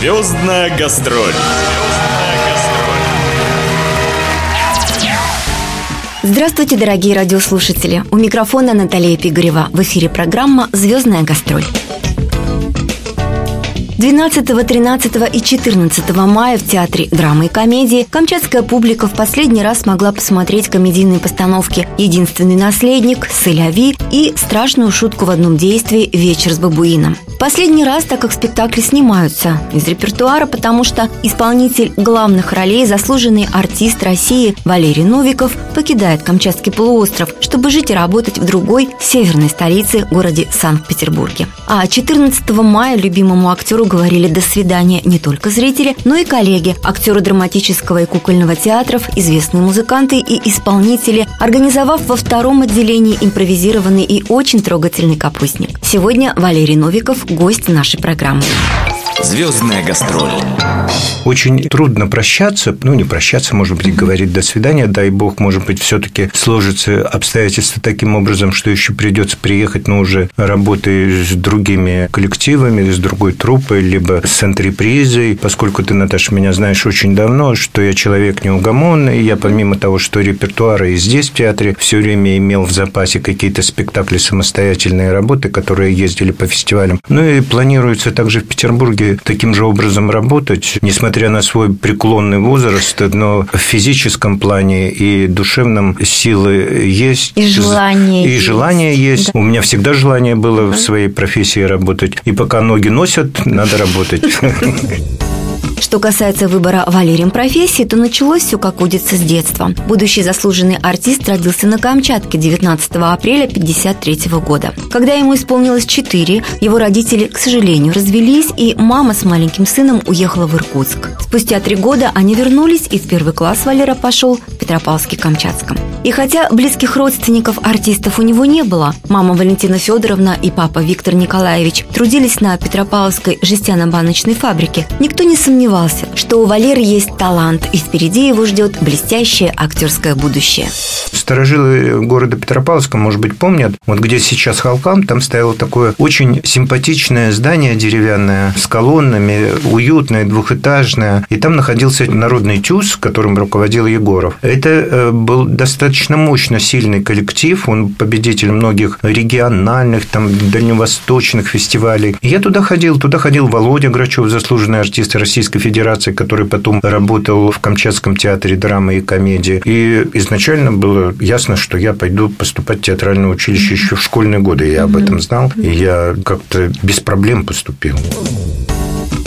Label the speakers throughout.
Speaker 1: Звездная гастроль.
Speaker 2: Здравствуйте, дорогие радиослушатели! У микрофона Наталья Пигарева. В эфире программа «Звездная гастроль». 12, 13 и 14 мая в Театре драмы и комедии камчатская публика в последний раз смогла посмотреть комедийные постановки «Единственный наследник», «Селяви» и страшную шутку в одном действии «Вечер с бабуином». Последний раз, так как спектакли снимаются из репертуара, потому что исполнитель главных ролей, заслуженный артист России Валерий Новиков, покидает Камчатский полуостров, чтобы жить и работать в другой северной столице, городе Санкт-Петербурге. А 14 мая любимому актеру говорили «до свидания» не только зрители, но и коллеги, актеры драматического и кукольного театров, известные музыканты и исполнители, организовав во втором отделении импровизированный и очень трогательный капустник. Сегодня Валерий Новиков гость нашей программы.
Speaker 1: Звездная гастроль.
Speaker 3: Очень трудно прощаться, ну не прощаться, может быть, говорить до свидания, дай бог, может быть, все-таки сложится обстоятельства таким образом, что еще придется приехать, но уже работая с другими коллективами, с другой труппой, либо с антрепризой, поскольку ты, Наташа, меня знаешь очень давно, что я человек неугомонный, я помимо того, что репертуара и здесь в театре все время имел в запасе какие-то спектакли, самостоятельные работы, которые ездили по фестивалям. Ну и планируется также в Петербурге таким же образом работать, несмотря на свой преклонный возраст, но в физическом плане и душевном силы есть.
Speaker 2: И желание
Speaker 3: И
Speaker 2: есть.
Speaker 3: желание есть.
Speaker 2: Да.
Speaker 3: У меня всегда желание было в своей профессии работать. И пока ноги носят, надо работать.
Speaker 2: Что касается выбора Валерием профессии, то началось все, как водится, с детства. Будущий заслуженный артист родился на Камчатке 19 апреля 1953 года. Когда ему исполнилось 4, его родители, к сожалению, развелись, и мама с маленьким сыном уехала в Иркутск. Спустя три года они вернулись, и в первый класс Валера пошел Петропавловске-Камчатском. И хотя близких родственников артистов у него не было, мама Валентина Федоровна и папа Виктор Николаевич трудились на Петропавловской жестяно-баночной фабрике, никто не сомневался, что у Валеры есть талант, и впереди его ждет блестящее актерское будущее.
Speaker 3: Старожилы города Петропавловска, может быть, помнят, вот где сейчас Халкам, там стояло такое очень симпатичное здание деревянное с колоннами, уютное, двухэтажное, и там находился народный тюз, которым руководил Егоров. Э, был достаточно мощно сильный коллектив, он победитель многих региональных, там, дальневосточных фестивалей. И я туда ходил, туда ходил Володя Грачев, заслуженный артист Российской Федерации, который потом работал в Камчатском театре драмы и комедии. И изначально было ясно, что я пойду поступать в театральное училище еще в школьные годы. Я об этом знал, и я как-то без проблем поступил.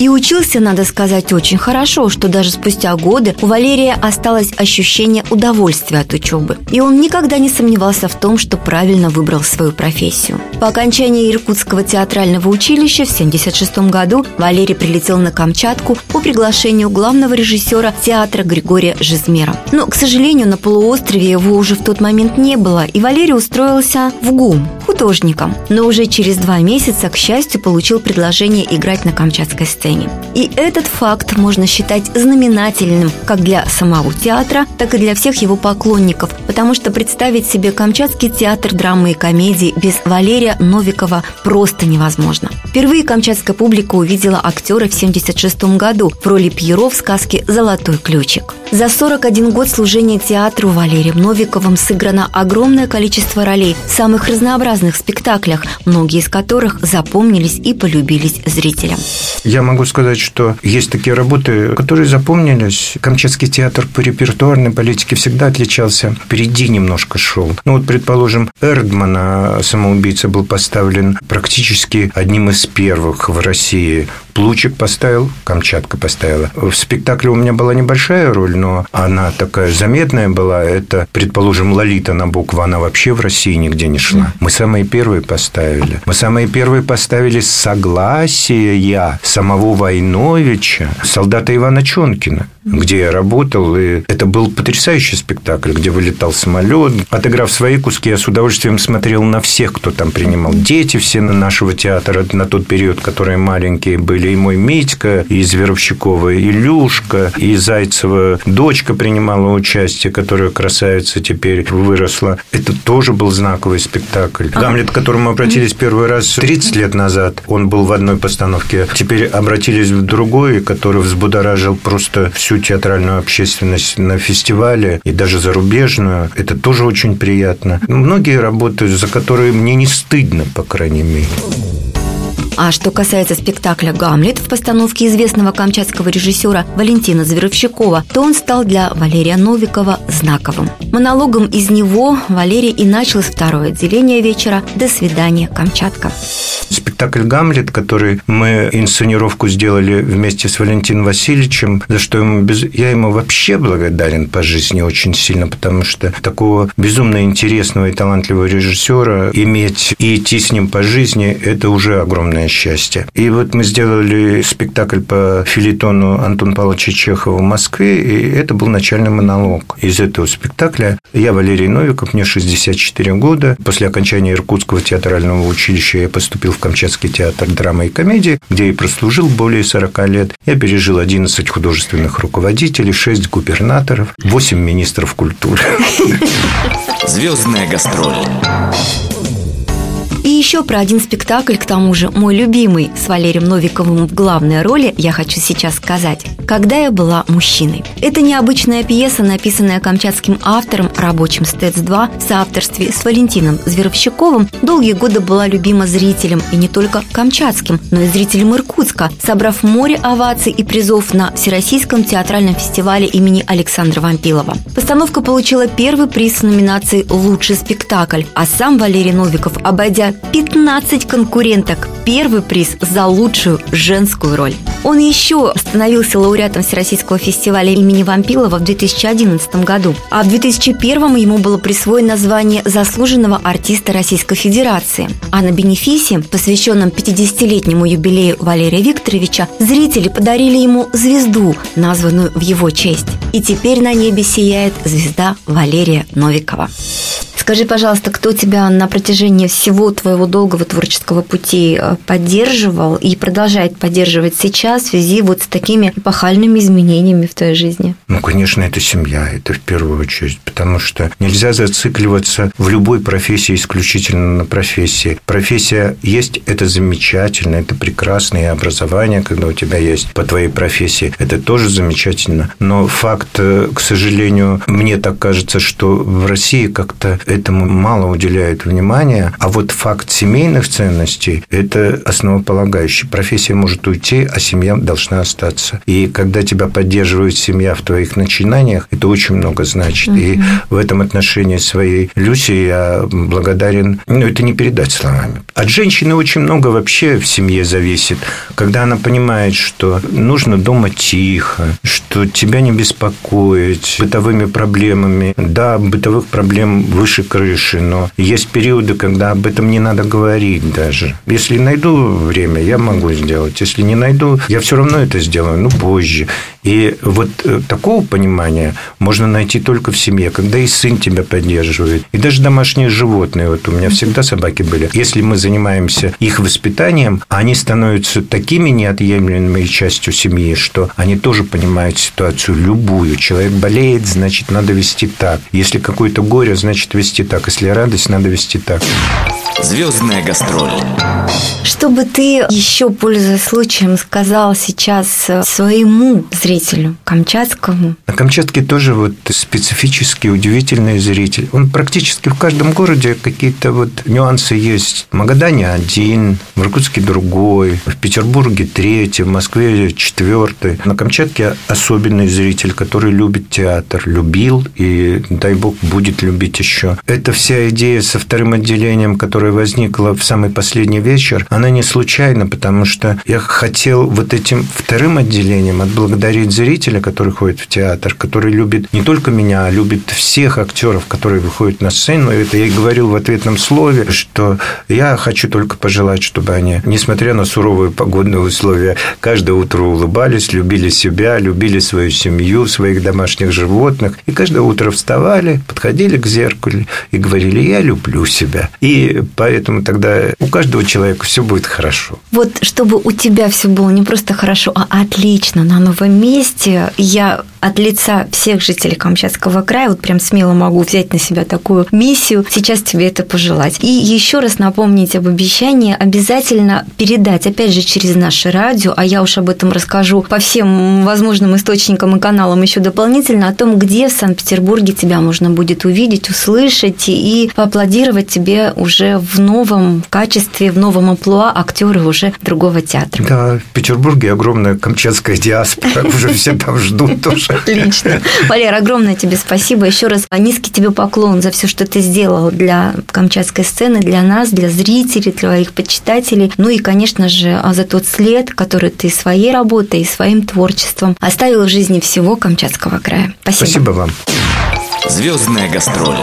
Speaker 2: И учился, надо сказать, очень хорошо, что даже спустя годы у Валерия осталось ощущение удовольствия от учебы. И он никогда не сомневался в том, что правильно выбрал свою профессию. По окончании Иркутского театрального училища в 1976 году Валерий прилетел на Камчатку по приглашению главного режиссера театра Григория Жизмера. Но, к сожалению, на полуострове его уже в тот момент не было, и Валерий устроился в ГУМ художником. Но уже через два месяца, к счастью, получил предложение играть на камчатской сцене. И этот факт можно считать знаменательным как для самого театра, так и для всех его поклонников, потому что представить себе Камчатский театр драмы и комедии без Валерия Новикова просто невозможно. Впервые камчатская публика увидела актера в 1976 году в роли Пьеро в сказке «Золотой ключик». За 41 год служения театру Валерием Новиковым сыграно огромное количество ролей в самых разнообразных спектаклях, многие из которых запомнились и полюбились зрителям.
Speaker 3: Я могу сказать, что есть такие работы, которые запомнились. Камчатский театр по репертуарной политике всегда отличался. Впереди немножко шел. Ну вот, предположим, Эрдмана «Самоубийца» был поставлен практически одним из первых в России. Плучик поставил, Камчатка поставила. В спектакле у меня была небольшая роль, но она такая заметная была. Это, предположим, Лолита на букву, она вообще в России нигде не шла. Мы самые первые поставили. Мы самые первые поставили согласие самого Войновича, солдата Ивана Чонкина. Где я работал, и это был потрясающий спектакль, где вылетал самолет. Отыграв свои куски, я с удовольствием смотрел на всех, кто там принимал. Дети все на нашего театра на тот период, которые маленькие были, и мой Митька, и Зверовщикова, и Люшка, и Зайцева дочка принимала участие, которая красавица теперь выросла. Это тоже был знаковый спектакль. Гамлет, к которому мы обратились первый раз 30 лет назад, он был в одной постановке. Теперь обратились в другой, который взбудоражил просто всю театральную общественность на фестивале и даже зарубежную. Это тоже очень приятно. Многие работы, за которые мне не стыдно, по крайней мере.
Speaker 2: А что касается спектакля «Гамлет» в постановке известного камчатского режиссера Валентина Зверовщикова, то он стал для Валерия Новикова знаковым. Монологом из него Валерий и начал второе отделение вечера «До свидания, Камчатка».
Speaker 3: Спектакль «Гамлет», который мы инсценировку сделали вместе с Валентином Васильевичем, за что ему без... я ему вообще благодарен по жизни очень сильно, потому что такого безумно интересного и талантливого режиссера иметь и идти с ним по жизни – это уже огромное счастье. И вот мы сделали спектакль по филитону Антона Павловича Чехова в Москве, и это был начальный монолог. Из этого спектакля я Валерий Новиков, мне 64 года. После окончания Иркутского театрального училища я поступил в Камчатский театр драмы и комедии, где и прослужил более 40 лет. Я пережил 11 художественных руководителей, 6 губернаторов, 8 министров культуры.
Speaker 1: Звездная гастроль.
Speaker 2: Еще про один спектакль, к тому же мой любимый, с Валерием Новиковым в главной роли, я хочу сейчас сказать. «Когда я была мужчиной». Это необычная пьеса, написанная камчатским автором, рабочим СТЭЦ-2, в соавторстве с Валентином Зверовщиковым, долгие годы была любима зрителям, и не только камчатским, но и зрителям Иркутска, собрав море оваций и призов на Всероссийском театральном фестивале имени Александра Вампилова. Постановка получила первый приз в номинации «Лучший спектакль», а сам Валерий Новиков, обойдя 15 конкуренток. Первый приз за лучшую женскую роль. Он еще становился лауреатом Всероссийского фестиваля имени Вампилова в 2011 году, а в 2001 ему было присвоено звание заслуженного артиста Российской Федерации. А на бенефисе, посвященном 50-летнему юбилею Валерия Викторовича, зрители подарили ему звезду, названную в его честь. И теперь на небе сияет звезда Валерия Новикова. Скажи, пожалуйста, кто тебя на протяжении всего твоего долгого творческого пути э, поддерживал и продолжает поддерживать сейчас в связи вот с такими эпохальными изменениями в твоей жизни?
Speaker 3: Ну, конечно, это семья, это в первую очередь, потому что нельзя зацикливаться в любой профессии исключительно на профессии. Профессия есть, это замечательно, это прекрасно, и образование, когда у тебя есть по твоей профессии, это тоже замечательно. Но факт, э, к сожалению, мне так кажется, что в России как-то этому мало уделяют внимания, а вот факт семейных ценностей – это основополагающий. Профессия может уйти, а семья должна остаться. И когда тебя поддерживает семья в твоих начинаниях, это очень много значит. Угу. И в этом отношении своей Люси я благодарен. Ну, это не передать словами. От женщины очень много вообще в семье зависит. Когда она понимает, что нужно дома тихо, что тебя не беспокоить бытовыми проблемами. Да, бытовых проблем выше крыши, но есть периоды, когда об этом не надо говорить даже. Если найду время, я могу сделать. Если не найду, я все равно это сделаю, ну, позже. И вот э, такого понимания можно найти только в семье, когда и сын тебя поддерживает, и даже домашние животные. Вот у меня всегда собаки были. Если мы занимаемся их воспитанием, они становятся такими неотъемлемой частью семьи, что они тоже понимают ситуацию любую. Человек болеет, значит, надо вести так. Если какое-то горе, значит, вести так. Если радость, надо вести так.
Speaker 1: Звездная гастроль.
Speaker 2: Что бы ты еще, пользуясь случаем, сказал сейчас своему зрителю, камчатскому?
Speaker 3: На Камчатке тоже вот специфический, удивительный зритель. Он практически в каждом городе какие-то вот нюансы есть. В Магадане один, в Иркутске другой, в Петербурге третий, в Москве четвертый. На Камчатке особенный зритель, который любит театр, любил и, дай бог, будет любить еще. Это вся идея со вторым отделением, которое которая возникла в самый последний вечер, она не случайна, потому что я хотел вот этим вторым отделением отблагодарить зрителя, который ходит в театр, который любит не только меня, а любит всех актеров, которые выходят на сцену. Это я и говорил в ответном слове, что я хочу только пожелать, чтобы они, несмотря на суровые погодные условия, каждое утро улыбались, любили себя, любили свою семью, своих домашних животных. И каждое утро вставали, подходили к зеркалу и говорили, я люблю себя. И поэтому тогда у каждого человека все будет хорошо.
Speaker 2: Вот чтобы у тебя все было не просто хорошо, а отлично на новом месте, я от лица всех жителей Камчатского края вот прям смело могу взять на себя такую миссию, сейчас тебе это пожелать. И еще раз напомнить об обещании, обязательно передать, опять же, через наше радио, а я уж об этом расскажу по всем возможным источникам и каналам еще дополнительно, о том, где в Санкт-Петербурге тебя можно будет увидеть, услышать и поаплодировать тебе уже в новом качестве, в новом амплуа актера уже другого театра.
Speaker 3: Да, в Петербурге огромная камчатская диаспора, уже все там ждут тоже.
Speaker 2: Отлично. Валер, огромное тебе спасибо. Еще раз низкий тебе поклон за все, что ты сделал для камчатской сцены, для нас, для зрителей, для твоих почитателей. Ну и, конечно же, за тот след, который ты своей работой и своим творчеством оставил в жизни всего Камчатского края. Спасибо.
Speaker 3: Спасибо вам.
Speaker 1: Звездная гастроль.